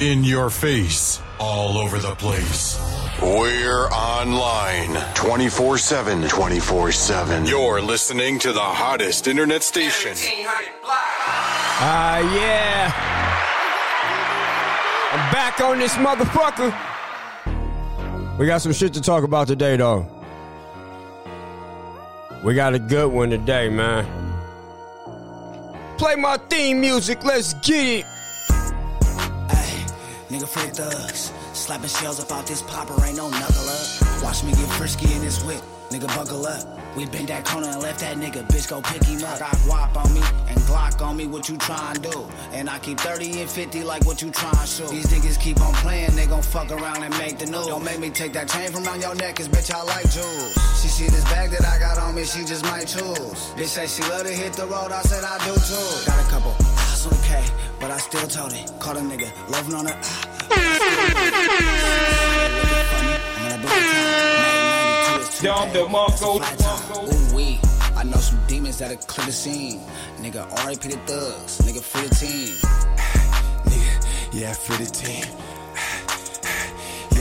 in your face, all over the place. We're online 24 7. 24 7. You're listening to the hottest internet station. Ah, yeah. I'm back on this motherfucker. We got some shit to talk about today, though. We got a good one today, man. Play my theme music. Let's get it. Nigga free thugs. Slapping shells up out this popper, ain't no knuckle up. Watch me get frisky in this whip. Nigga, buckle up. We bent that corner and left that nigga. Bitch, go pick him up. Got guap on me and Glock on me. What you tryin' do? And I keep 30 and 50 like what you tryin' shoot. These niggas keep on playing. They gon' fuck around and make the news. Don't make me take that chain from around your neck, cause bitch, I like jewels. She see this bag that I got on me, she just might choose. Bitch say she love to hit the road. I said I do too. Got a couple on the K, but I still told it. Caught a nigga loving on her. Ah. Dom DeMarco. Ooh wee. I know some demons that'll clear the scene. Nigga, RIP the thugs. Nigga, free the ah, team. Nigga, yeah, free the team.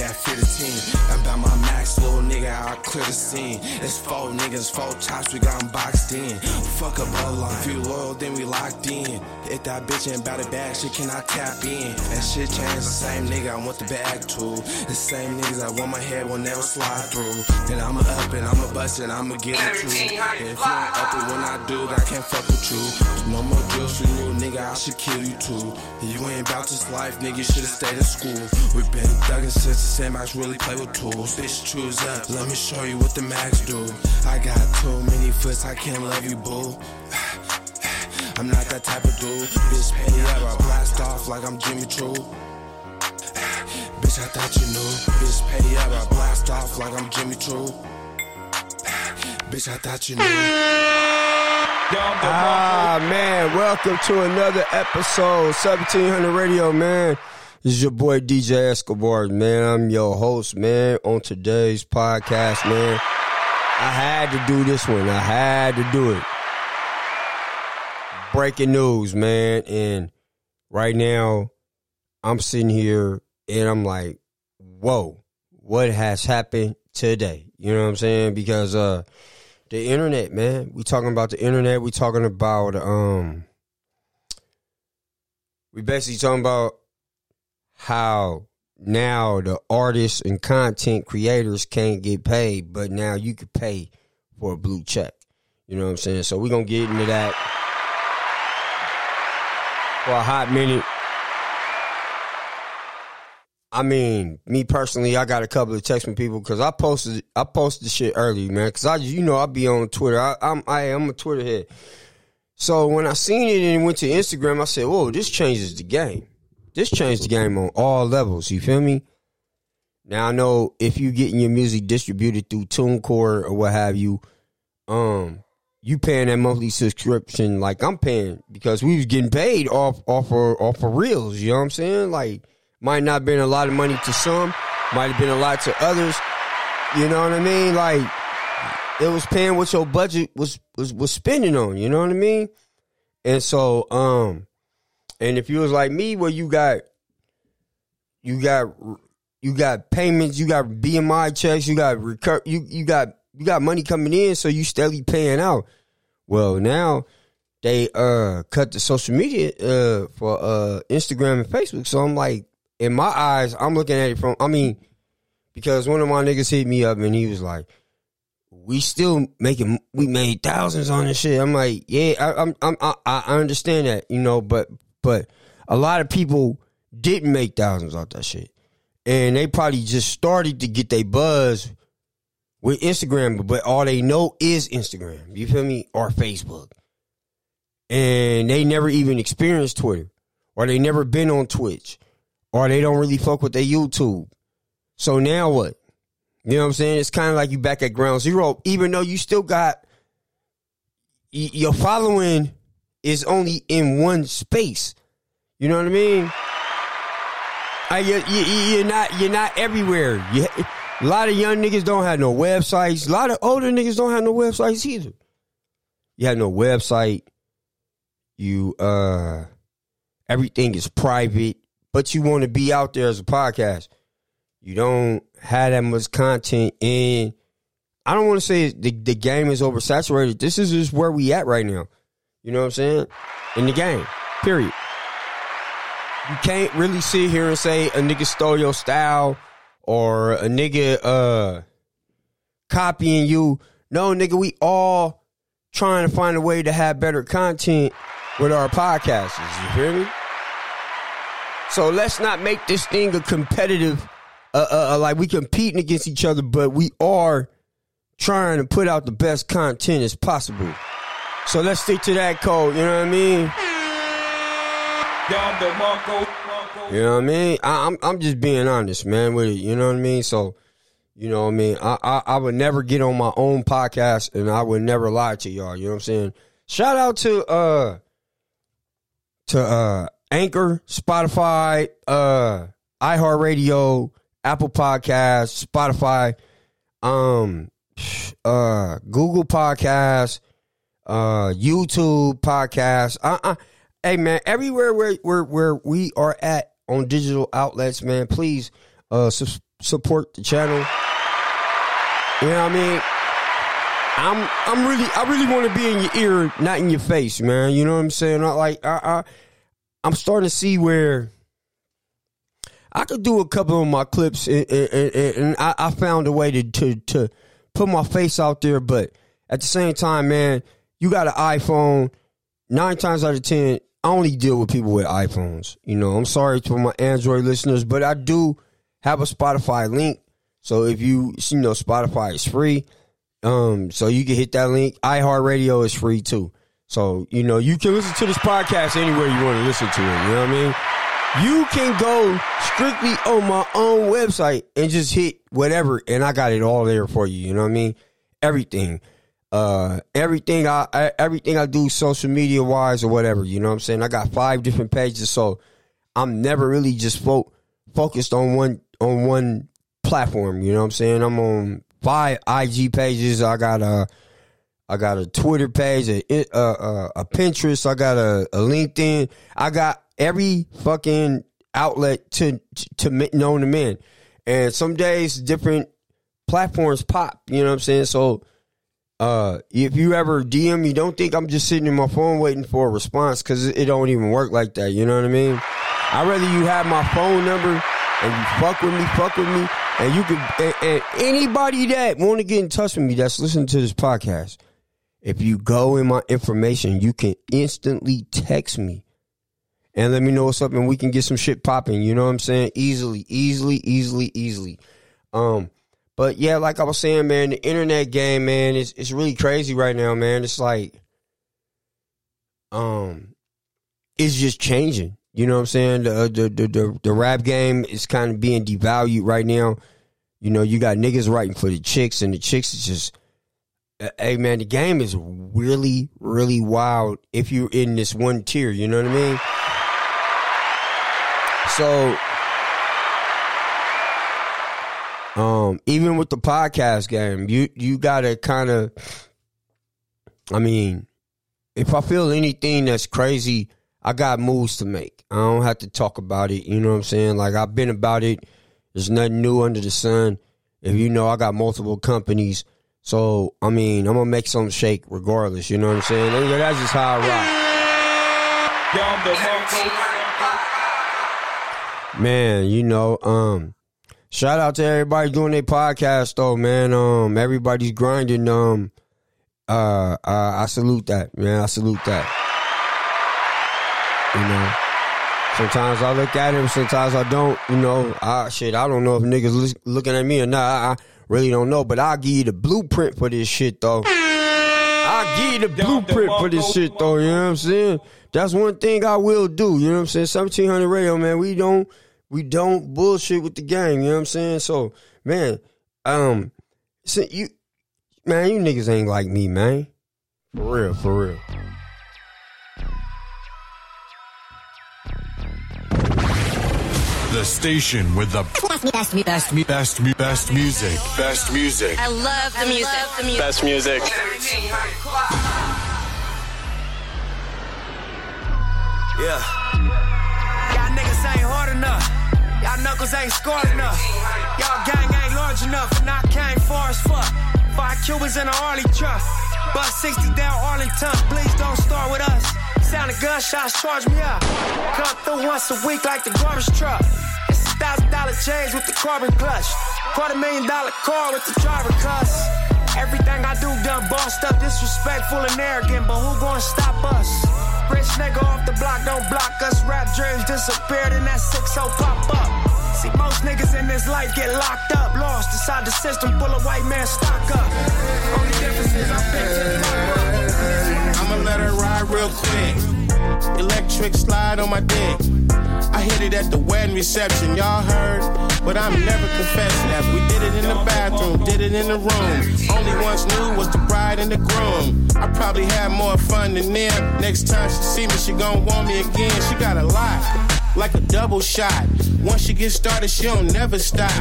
Yeah, free the team. I'm about my max, little nigga, I'll clear the scene. It's four niggas, four chops, we got them boxed in. Fuck a bloodline. If you loyal, then we locked in. If that bitch ain't about it bag, shit cannot tap in. That shit changed, the same nigga, I want the bag too. The same niggas I want my head will never slide through. And I'ma up it, I'ma bust it, I'ma get it too. If you ain't up it when I do, I can't fuck with you. No more drills for you, nigga, I should kill you too. You ain't about this life, nigga, you should've stayed in school. we been thuggin' since max really play with tools. Bitch, choose up, let me show you what the max do. I got too many foots, I can't love you, boo. I'm not that type of dude. Bitch, pay up, I blast off like I'm Jimmy True. Bitch, I thought you knew. Bitch, pay up, I blast off like I'm Jimmy True. Bitch, I thought you knew. Ah, man. Welcome to another episode, 1700 Radio, man. This is your boy DJ Escobar, man. I'm your host, man, on today's podcast, man. I had to do this one. I had to do it. Breaking news, man. And right now, I'm sitting here and I'm like, whoa, what has happened today? You know what I'm saying? Because uh the internet, man. We talking about the internet. We talking about um we basically talking about how now the artists and content creators can't get paid, but now you could pay for a blue check. You know what I'm saying? So we're gonna get into that for a hot minute. I mean, me personally, I got a couple of texts from people because I posted I posted the shit early, man. Because I, you know, I be on Twitter. I, I'm I am a Twitter head. So when I seen it and went to Instagram, I said, "Whoa, this changes the game. This changed the game on all levels." You feel me? Now I know if you getting your music distributed through TuneCore or what have you, um, you paying that monthly subscription like I'm paying because we was getting paid off off for off for reels. You know what I'm saying? Like might not been a lot of money to some, might have been a lot to others. You know what I mean? Like it was paying what your budget was was was spending on. You know what I mean? And so, um, and if you was like me, where you got you got you got payments, you got BMI checks, you got recur, you you got you got money coming in, so you steadily paying out. Well, now they uh cut the social media uh for uh Instagram and Facebook. So I'm like, in my eyes, I'm looking at it from. I mean, because one of my niggas hit me up and he was like, "We still making, we made thousands on this shit." I'm like, "Yeah, I, I'm, I'm, I, I understand that, you know, but, but a lot of people didn't make thousands off that shit, and they probably just started to get their buzz." With Instagram, but all they know is Instagram. You feel me? Or Facebook. And they never even experienced Twitter. Or they never been on Twitch or they don't really fuck with their YouTube. So now what? You know what I'm saying? It's kind of like you back at ground zero, even though you still got your following is only in one space. You know what I mean? Uh, you, you, you're not you're not everywhere. You, a lot of young niggas don't have no websites. A lot of older niggas don't have no websites either. You have no website. You uh, everything is private but you want to be out there as a podcast. You don't have that much content and I don't want to say the, the game is oversaturated. This is just where we at right now. You know what I'm saying? In the game. Period. You can't really sit here and say a nigga stole your style or a nigga uh copying you. No, nigga, we all trying to find a way to have better content with our podcasters. You hear me? So let's not make this thing a competitive, uh, uh, uh, like we competing against each other, but we are trying to put out the best content as possible. So let's stick to that code. You know what I mean? You know what I mean? I, I'm I'm just being honest, man, with it. You know what I mean? So, you know what I mean? I, I I would never get on my own podcast and I would never lie to y'all. You know what I'm saying? Shout out to uh to uh Anchor, Spotify, uh iHeartRadio, Apple Podcasts, Spotify, um uh Google Podcasts, uh YouTube Podcasts. Uh, uh hey man, everywhere where where where we are at on digital outlets, man, please uh su- support the channel. You know what I mean? I'm I'm really I really want to be in your ear, not in your face, man. You know what I'm saying? I like I, I I'm starting to see where I could do a couple of my clips, and, and, and I, I, found a way to, to to put my face out there. But at the same time, man, you got an iPhone. Nine times out of ten, I only deal with people with iPhones. You know, I'm sorry to my Android listeners, but I do have a Spotify link. So if you you know Spotify is free, um, so you can hit that link. iHeartRadio is free too. So you know you can listen to this podcast anywhere you want to listen to it. You know what I mean? You can go strictly on my own website and just hit whatever, and I got it all there for you. You know what I mean? Everything uh, everything I, I, everything I do social media wise or whatever, you know what I'm saying? I got five different pages, so I'm never really just fo- focused on one on one platform, you know what I'm saying? I'm on five IG pages. I got a I got a Twitter page, a a, a, Pinterest, I got a, a, LinkedIn. I got every fucking outlet to to, to known to men. And some days different platforms pop, you know what I'm saying? So uh, if you ever DM me, don't think I'm just sitting in my phone waiting for a response because it don't even work like that. You know what I mean? I'd rather you have my phone number and you fuck with me, fuck with me, and you can. And, and anybody that want to get in touch with me that's listening to this podcast, if you go in my information, you can instantly text me and let me know what's up, and we can get some shit popping. You know what I'm saying? Easily, easily, easily, easily. Um, but yeah, like I was saying, man, the internet game, man, it's it's really crazy right now, man. It's like, um, it's just changing. You know what I'm saying? The the the the, the rap game is kind of being devalued right now. You know, you got niggas writing for the chicks, and the chicks is just, uh, hey man, the game is really really wild if you're in this one tier. You know what I mean? So um, even with the podcast game, you you gotta kind of. I mean, if I feel anything that's crazy, I got moves to make. I don't have to talk about it. You know what I'm saying? Like I've been about it. There's nothing new under the sun. If you know, I got multiple companies. So I mean, I'm gonna make some shake regardless. You know what I'm saying? That's just how I rock. Man, you know, um, Shout out to everybody doing their podcast though, man. Um, everybody's grinding. Um, uh, uh, I salute that, man. I salute that. You know, sometimes I look at him, sometimes I don't. You know, I shit. I don't know if niggas looking at me or not. I, I really don't know, but I'll give you the blueprint for this shit though. I'll give you the blueprint for this shit though. You know what I'm saying? That's one thing I will do. You know what I'm saying? 1700 radio, man. We don't we don't bullshit with the game. You know what I'm saying? So, man, um, so you, man, you niggas ain't like me, man. For real, for real. The station with the best, best, best, best, best music. Best music. I love the music. Love the music. Best music. Yeah. Knuckles ain't scored enough. Y'all gang ain't large enough, and I came far as fuck. Five Cubans in a Harley truck. Bust 60 down Arlington, please don't start with us. Sound of gunshots, charge me up. Come through once a week like the garbage truck. It's a thousand dollar chains with the carbon clutch. Quarter million dollar car with the driver cuss. Everything I do done bossed up, disrespectful and arrogant, but who gonna stop us? Rich nigga off the block, don't block us. Rap dreams disappeared and that 6 pop up. See, most niggas in this life get locked up, lost inside the system, full of white man stock up. Only difference is I picked it up. I'ma let her ride real quick. Electric slide on my dick. I hit it at the wedding reception, y'all heard? But I'm never confessing that. We did it in the bathroom, did it in the room. Only ones knew was the bride and the groom. I probably had more fun than them. Next time she see me, she gon' want me again. She got a lot like a double shot. Once she gets started, she don't never stop.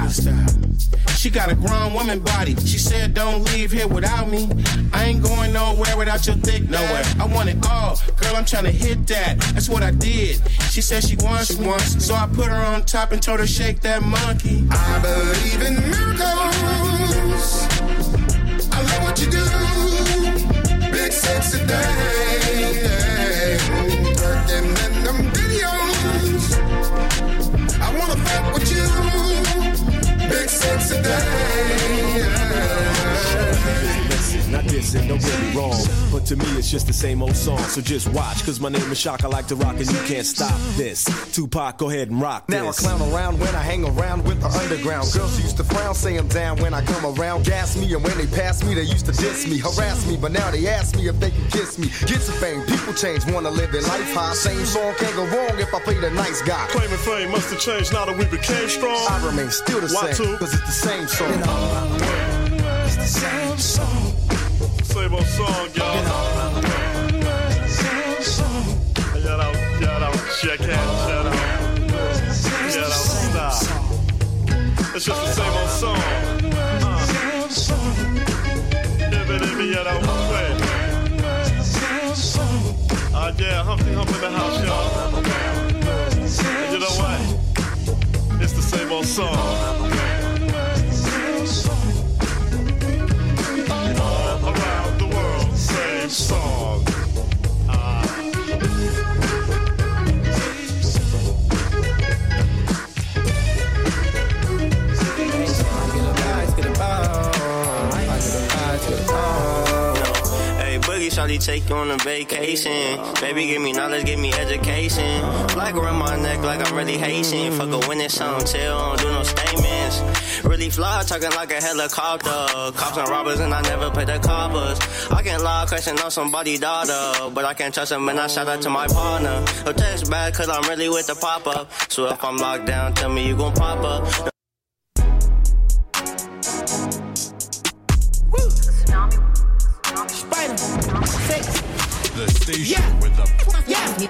She got a grown woman body. She said, Don't leave here without me. I ain't going nowhere without your thick nowhere. I want it all. Girl, I'm trying to hit that. That's what I did. She said she wants me. So I put her on top and told her, Shake that monkey. I believe in miracles. I love what you do. Big sexy thing. Heard sexy thing. Listen, not dissing, don't get me wrong. But to me, it's just the same old song. So just watch, cause my name is Shock. I like to rock and you can't stop this. Tupac, go ahead and rock this. Now I clown around when I hang around with the underground. Girls used to frown, say I'm down when I come around. Gas me, and when they pass me, they used to diss me, harass me. But now they ask me if they can kiss me. Get some fame, people change, wanna live their life high. Same song can't go wrong if I play the nice guy. Claiming fame must have changed now that we became strong. I remain still the Why same, two? cause it's the same song. It's the same song. Same old song, y'all. Shout out, check out, shout out. Shout out, stop. It's just the same old song. Uh. Ibby, ibby, yeah, that was quick. Uh, yeah, Humpty Hump in the house, y'all. And you know what? It's the same old song. Song. Take you on a vacation. Baby, give me knowledge, give me education. Flag around my neck like I'm really Haitian. Fuck a winning song, tell, don't do no statements. Really fly, talking like a helicopter. Cops and robbers, and I never pay the coppers. I can lie, question on somebody's daughter. But I can't trust him, and I shout out to my partner. Her text bad, cause I'm really with the pop up. So if I'm locked down, tell me you gon' pop up.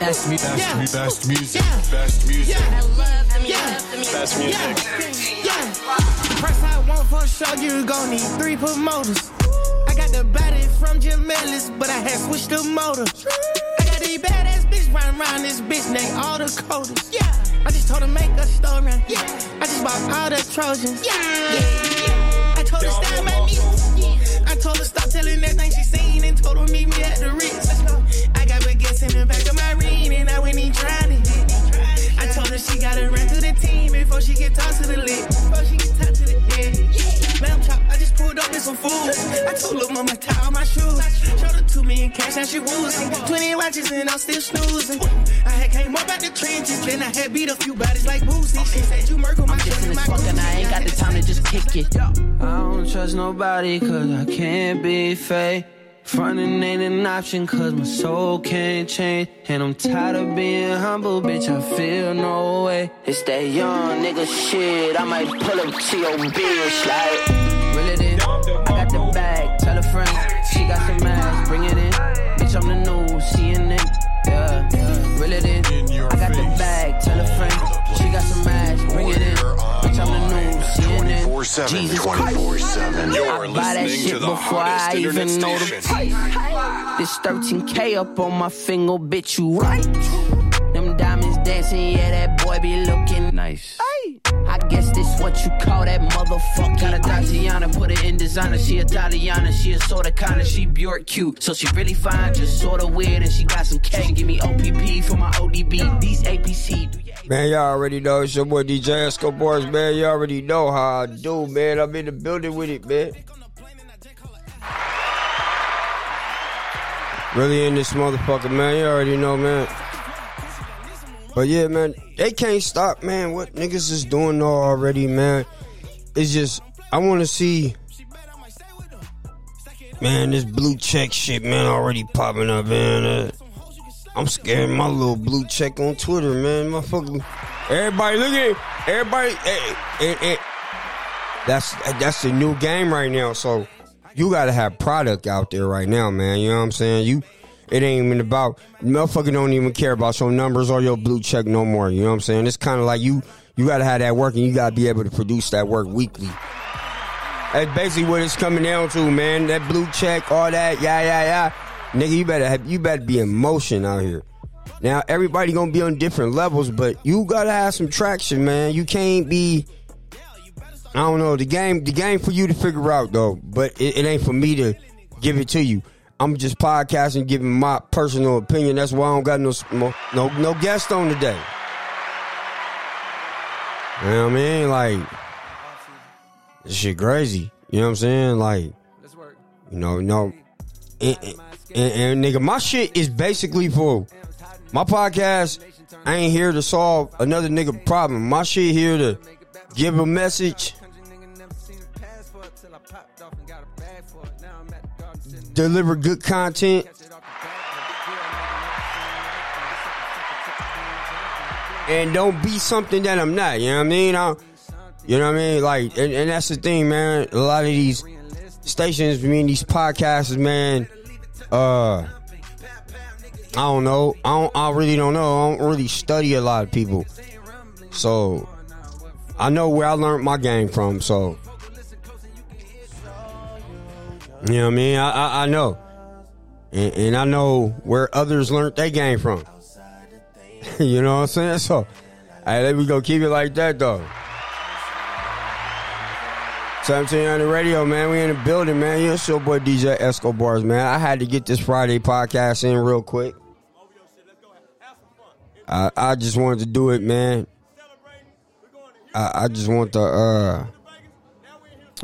Best, mu- best, Yeah. mu- best music. Yeah. Best music. Yeah. Best music. Yeah. Yeah. Press I want for sure, you gon' need three promoters. I got the body from Jim Ellis, but I had switched the motor. I got these badass bitch running around this bitch named all the coders. Yeah. I just told her make a story. Yeah. I just bought all the Trojans. Yeah. Yeah. I told her stop my music. I told her stop telling everything she seen and told her meet me at the Ritz. I got baguettes in the back of my ring and I went in it. I told her she gotta run to the team before she get tossed to the lid. Before she get tossed to the yeah. Lamb chop, I just pulled up with some food. I told her mama tie all my shoes. Showed her two million cash, now she woozing. 20 watches and I'm still snoozing. I had came up out the trenches, then I had beat a few bodies like Boosie. She said you murk on my shit, my and I ain't got the time to just kick it. I don't trust nobody cause I can't be fake. Frontin' ain't an option cause my soul can't change. And I'm tired of being humble, bitch, I feel no way. It's that young nigga shit, I might pull up to your bitch like. Reel it in, I got the bag, tell a friend. She got some ass, bring it in. Bitch, I'm the new CNN, yeah. Reel it in, I got the bag, tell a friend. 24 7. 24 7. You're I listening to the hottest I internet station. This 13K up on my finger, bitch, you right. Them diamonds dancing, yeah, that boy be looking nice. I guess this what you call that motherfucker. Got a Tatiana, put it in designer. She a Daliana, she a sorta kinda, she Bjork cute. So she really fine, just sorta weird, and she got some K. She give me OPP for my ODB. These APC. Man, y'all already know it's your boy DJ Escobarz, man. You all already know how I do, man. I'm in the building with it, man. Really in this motherfucker, man. You already know, man. But yeah, man, they can't stop, man. What niggas is doing already, man. It's just, I want to see, man, this blue check shit, man, already popping up, man. Uh, I'm scared my little blue check on Twitter, man. Motherfucker. Everybody, look at it. Everybody, hey, hey, hey. That's that's the new game right now. So you gotta have product out there right now, man. You know what I'm saying? You it ain't even about motherfucker don't even care about your numbers or your blue check no more. You know what I'm saying? It's kinda like you you gotta have that work and you gotta be able to produce that work weekly. That's basically what it's coming down to, man. That blue check, all that, yeah, yeah, yeah. Nigga, you better have you better be in motion out here. Now everybody gonna be on different levels, but you gotta have some traction, man. You can't be I don't know the game. The game for you to figure out though, but it, it ain't for me to give it to you. I'm just podcasting, giving my personal opinion. That's why I don't got no no no, guest on today. You know what I mean? Like this shit crazy. You know what I'm saying? Like you know, no, and, and, and, nigga, my shit is basically for my podcast. I ain't here to solve another nigga problem. My shit here to give a message deliver good content. And don't be something that I'm not. You know what I mean? I, you know what I mean? Like, and, and that's the thing, man. A lot of these stations, I mean, these podcasts, man. Uh, I don't know. I don't. I really don't know. I don't really study a lot of people, so I know where I learned my game from. So you know what I mean? I I, I know, and, and, I know where others learned their game from. you know what I'm saying? So, hey, let me go keep it like that though. 17 on the radio, man. We in the building, man. It's your boy DJ Escobarz, man. I had to get this Friday podcast in real quick. I I just wanted to do it, man. I, I just want to, uh,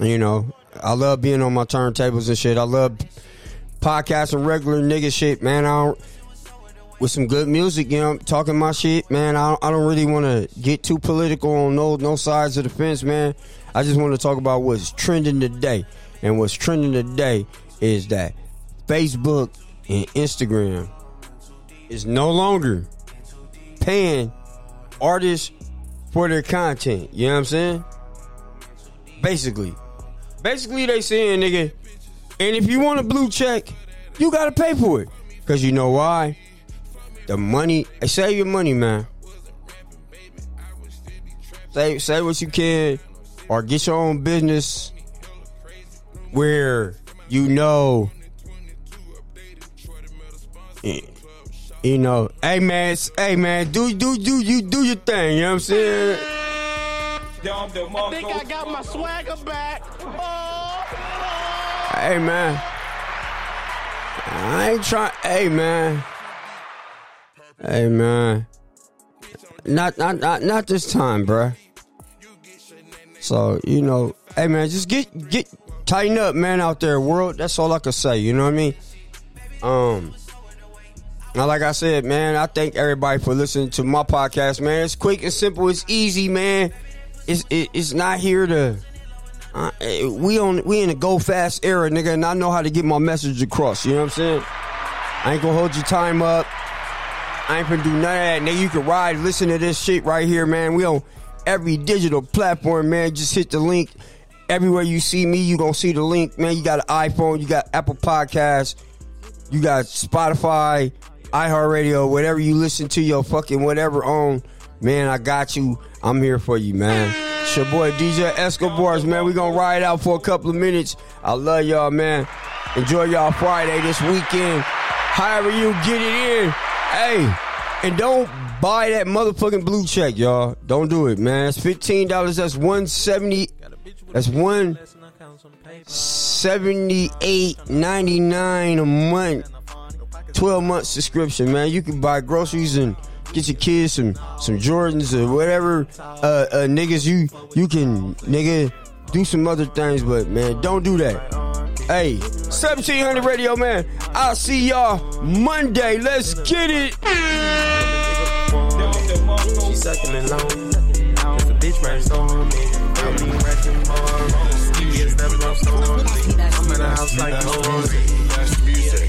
you know, I love being on my turntables and shit. I love podcasting regular nigga shit, man. I don't, with some good music, you know, talking my shit, man. I I don't really want to get too political on no no sides of the fence, man. I just want to talk about what's trending today, and what's trending today is that Facebook and Instagram is no longer paying artists for their content. You know what I'm saying? Basically. Basically, they saying, nigga, and if you want a blue check, you gotta pay for it. Cause you know why? The money, save your money, man. Say save what you can, or get your own business where you know, you know, hey man, hey man, do do do you do your thing? You know what I'm saying? I think I got my swagger back. Oh. Hey man, I ain't trying. Hey man, hey man, not not not not this time, bruh. So you know, hey man, just get get tighten up, man, out there, world. That's all I can say. You know what I mean? Um. Now, like I said, man, I thank everybody for listening to my podcast, man. It's quick and simple. It's easy, man. It's it, it's not here to. Uh, we on we in a go fast era, nigga, and I know how to get my message across. You know what I'm saying? I ain't gonna hold your time up. I ain't gonna do none of that, nigga. You can ride, listen to this shit right here, man. We on every digital platform, man. Just hit the link. Everywhere you see me, you gonna see the link, man. You got an iPhone, you got Apple Podcasts, you got Spotify, iHeartRadio, whatever you listen to your fucking whatever on, man, I got you. I'm here for you, man. It's your boy DJ Escobarz, man. We gonna ride out for a couple of minutes. I love y'all, man. Enjoy y'all Friday this weekend. However you get it in. Hey, And don't buy that motherfucking blue check, y'all. Don't do it, man. It's fifteen dollars. That's one seventy. That's one seventy eight ninety nine a month. Twelve month subscription, man. You can buy groceries and get your kids some some Jordans or whatever uh, uh niggas you you can nigga do some other things, but man, don't do that. Hey, 1700 radio man. I'll see y'all Monday. Let's get it. She sucking it long. Cause a bitch brainstorm me. I mean, wrecking bars. Yes, that blow storm. I'm in a house like yours.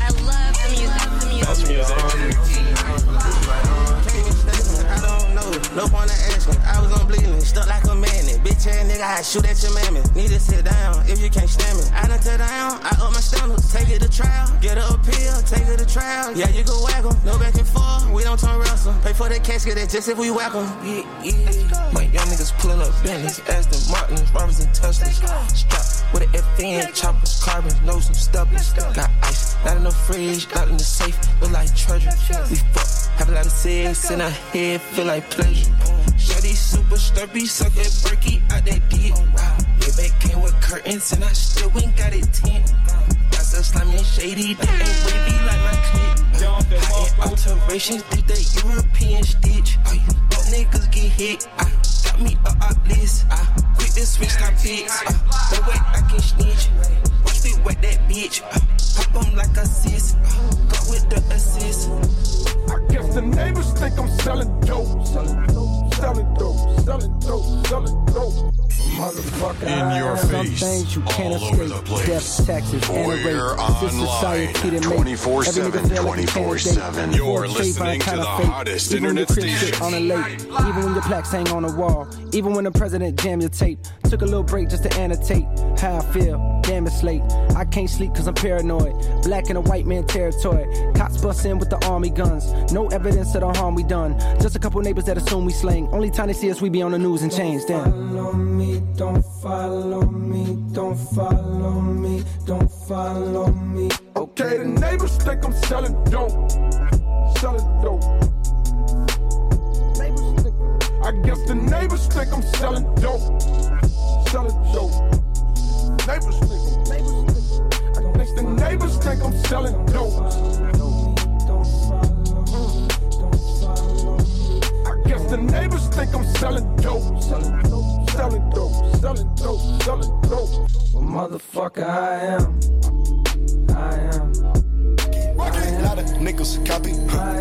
I love the music. That's music. No point in asking. I was on bleeding, stuck like a magnet. Bitch ass nigga, I shoot at your mammy. Need to sit down if you can't stand me. I done tear down, I up my standards. Take it to trial, get her appeal, take it to trial. Yeah, you can whack. No back and forth, we don't turn wrestle. Pay for the casket, that's just if we whack 'em. Yeah, yeah. My young niggas pulling up Bentleys, Aston Martins, Robbers and Teslas. Strapped with an FN, choppers, carbons, know some stubblers. Got ice, not in the fridge, not in the safe, look like treasure. We fuck, have a lot of sex in our head, feel like pleasure. Shawty super sturdy, suck it, breaky out that dick. Yeah, back came with curtains and I still ain't got it tint. Got some slimy and shady, that ain't wavy like my clip. High end alterations, did the European stitch. Oh, you niggas get hit. I got me a up list. I quit the switch, pics. Uh, no way I can snitch. Watch me wet that bitch. Uh, pop 'em like a sis. Uh, go with the assist. I guess the neighbors think I'm selling dope. Selling dope, selling dope, selling dope, selling dope. Motherfucker. In your Some face. things you can't all over escape. the place. Death, taxes, and a We're rape. This online. society that 24/7, every nigga feel like a 24/7. You're Before shaped by listening to the of hottest Even when internet your crib station. on a lake. Even when your plaques hang on the wall. Even when the president jam your tape. Took a little break just to annotate how I feel. Damn, it's late. I can't sleep cause I'm paranoid. Black in a white man territory. Cops bust in with the army guns. No evidence of the harm we done. Just a couple neighbors that assume we slang. Only time they see us, we be on the news and change. Damn. Follow me, don't follow me, don't follow me, don't follow me. Okay, the neighbors think I'm selling dope. Selling dope. Neighbors think, I guess the neighbors think I'm selling dope. Selling dope. Neighbors think I'm, neighbors think, I guess the neighbors think I'm selling dope. The neighbors think I'm selling dope. Selling dope, selling dope, selling dope, selling dope. Well, motherfucker, I am. I am. A lot of niggas copy.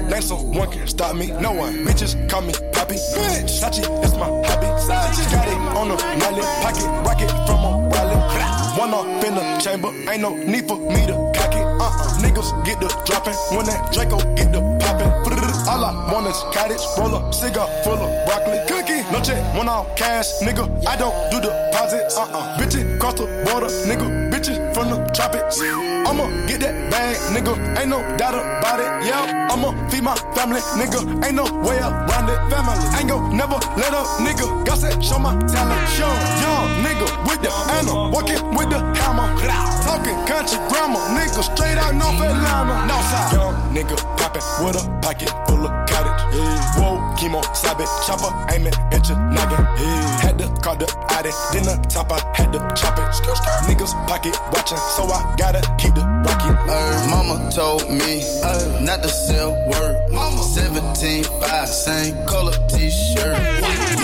Name someone can stop me. No one. Bitches call me Poppy. Bitch. Sachi, that's my hobby. Sachi. Got it on the mallet. Pocket rocket from a wallet. One off in the chamber. Ain't no need for me to cock it. Uh-uh. Niggas get the dropping. When that Draco get the popping. All I want is cottage. Roll up cigar full of broccoli. Cookie. No check. One off cash. Nigga, I don't do deposits. Uh-uh. Bitches cross the border. Nigga, bitches from the tropics. I'ma get that bag, nigga. Ain't no doubt about it. Yeah, I'ma feed my family, nigga. Ain't no way around it. Family ain't gon' never let up, nigga. God said, show my talent. Show young nigga with the anna, walking with the hammer. Talking country grammar, nigga. Straight out North Atlanta. Northside. Young nigga poppin' with a pocket full of cottage. Whoa, chemo, sabe, chopper, aiming at your noggin. Yeah. Had to call the addict, then the top, I had to chop it. Niggas pocket watching, so I gotta keep the rocket. Mama told me not to sell word. Mama 17, 5, same color t-shirt.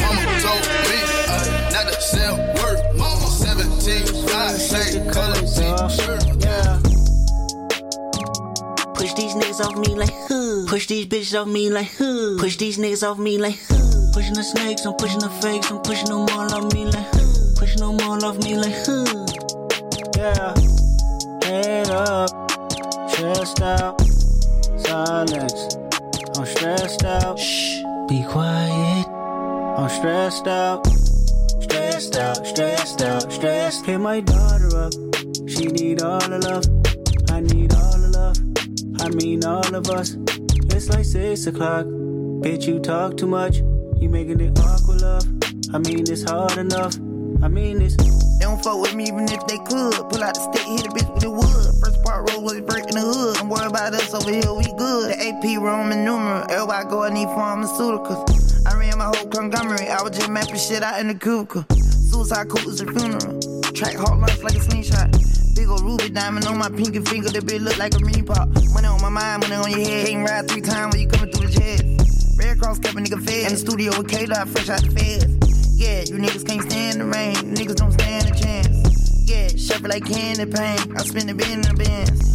Mama told me not to sell word. Mama 17, 5, same color t-shirt. Yeah. Push these niggas off me like huh. Push these bitches off me like huh. Push these niggas off me like huh. Pushing the snakes, I'm pushing the fakes, I'm pushing them all off me like huh. Pushing them all off me like huh. Yeah. Head up, chest out, silence. I'm stressed out. Shh, be quiet. I'm stressed out, stressed out, stressed out, stressed. Hit my daughter up. She need all the love. I mean all of us. It's like six o'clock. Bitch, you talk too much. You making it awkward, love. I mean it's hard enough. I mean it's. They don't fuck with me even if they could. Pull out the stick, hit a bitch with the wood. First Park Road was breaking the hood. Don't worry about us over here, we good. The AP Roman numeral. Everybody go, I need pharmaceuticals. I ran my whole conglomerate. I was just mapping shit out in the cubicle. Suicide coat is a funeral. Track hard lunch like a slingshot. Big ol' ruby diamond on my pinky finger. That bitch look like a mini pop. Money on my mind, money on your head. Ain't ride three times when you coming through the jet. Red Cross kept a nigga fed. In the studio with K-Dot, fresh out the feds. Yeah, you niggas can't stand the rain. Niggas don't stand a chance. Yeah, shuffle like candy paint. I spend the bin in the bins.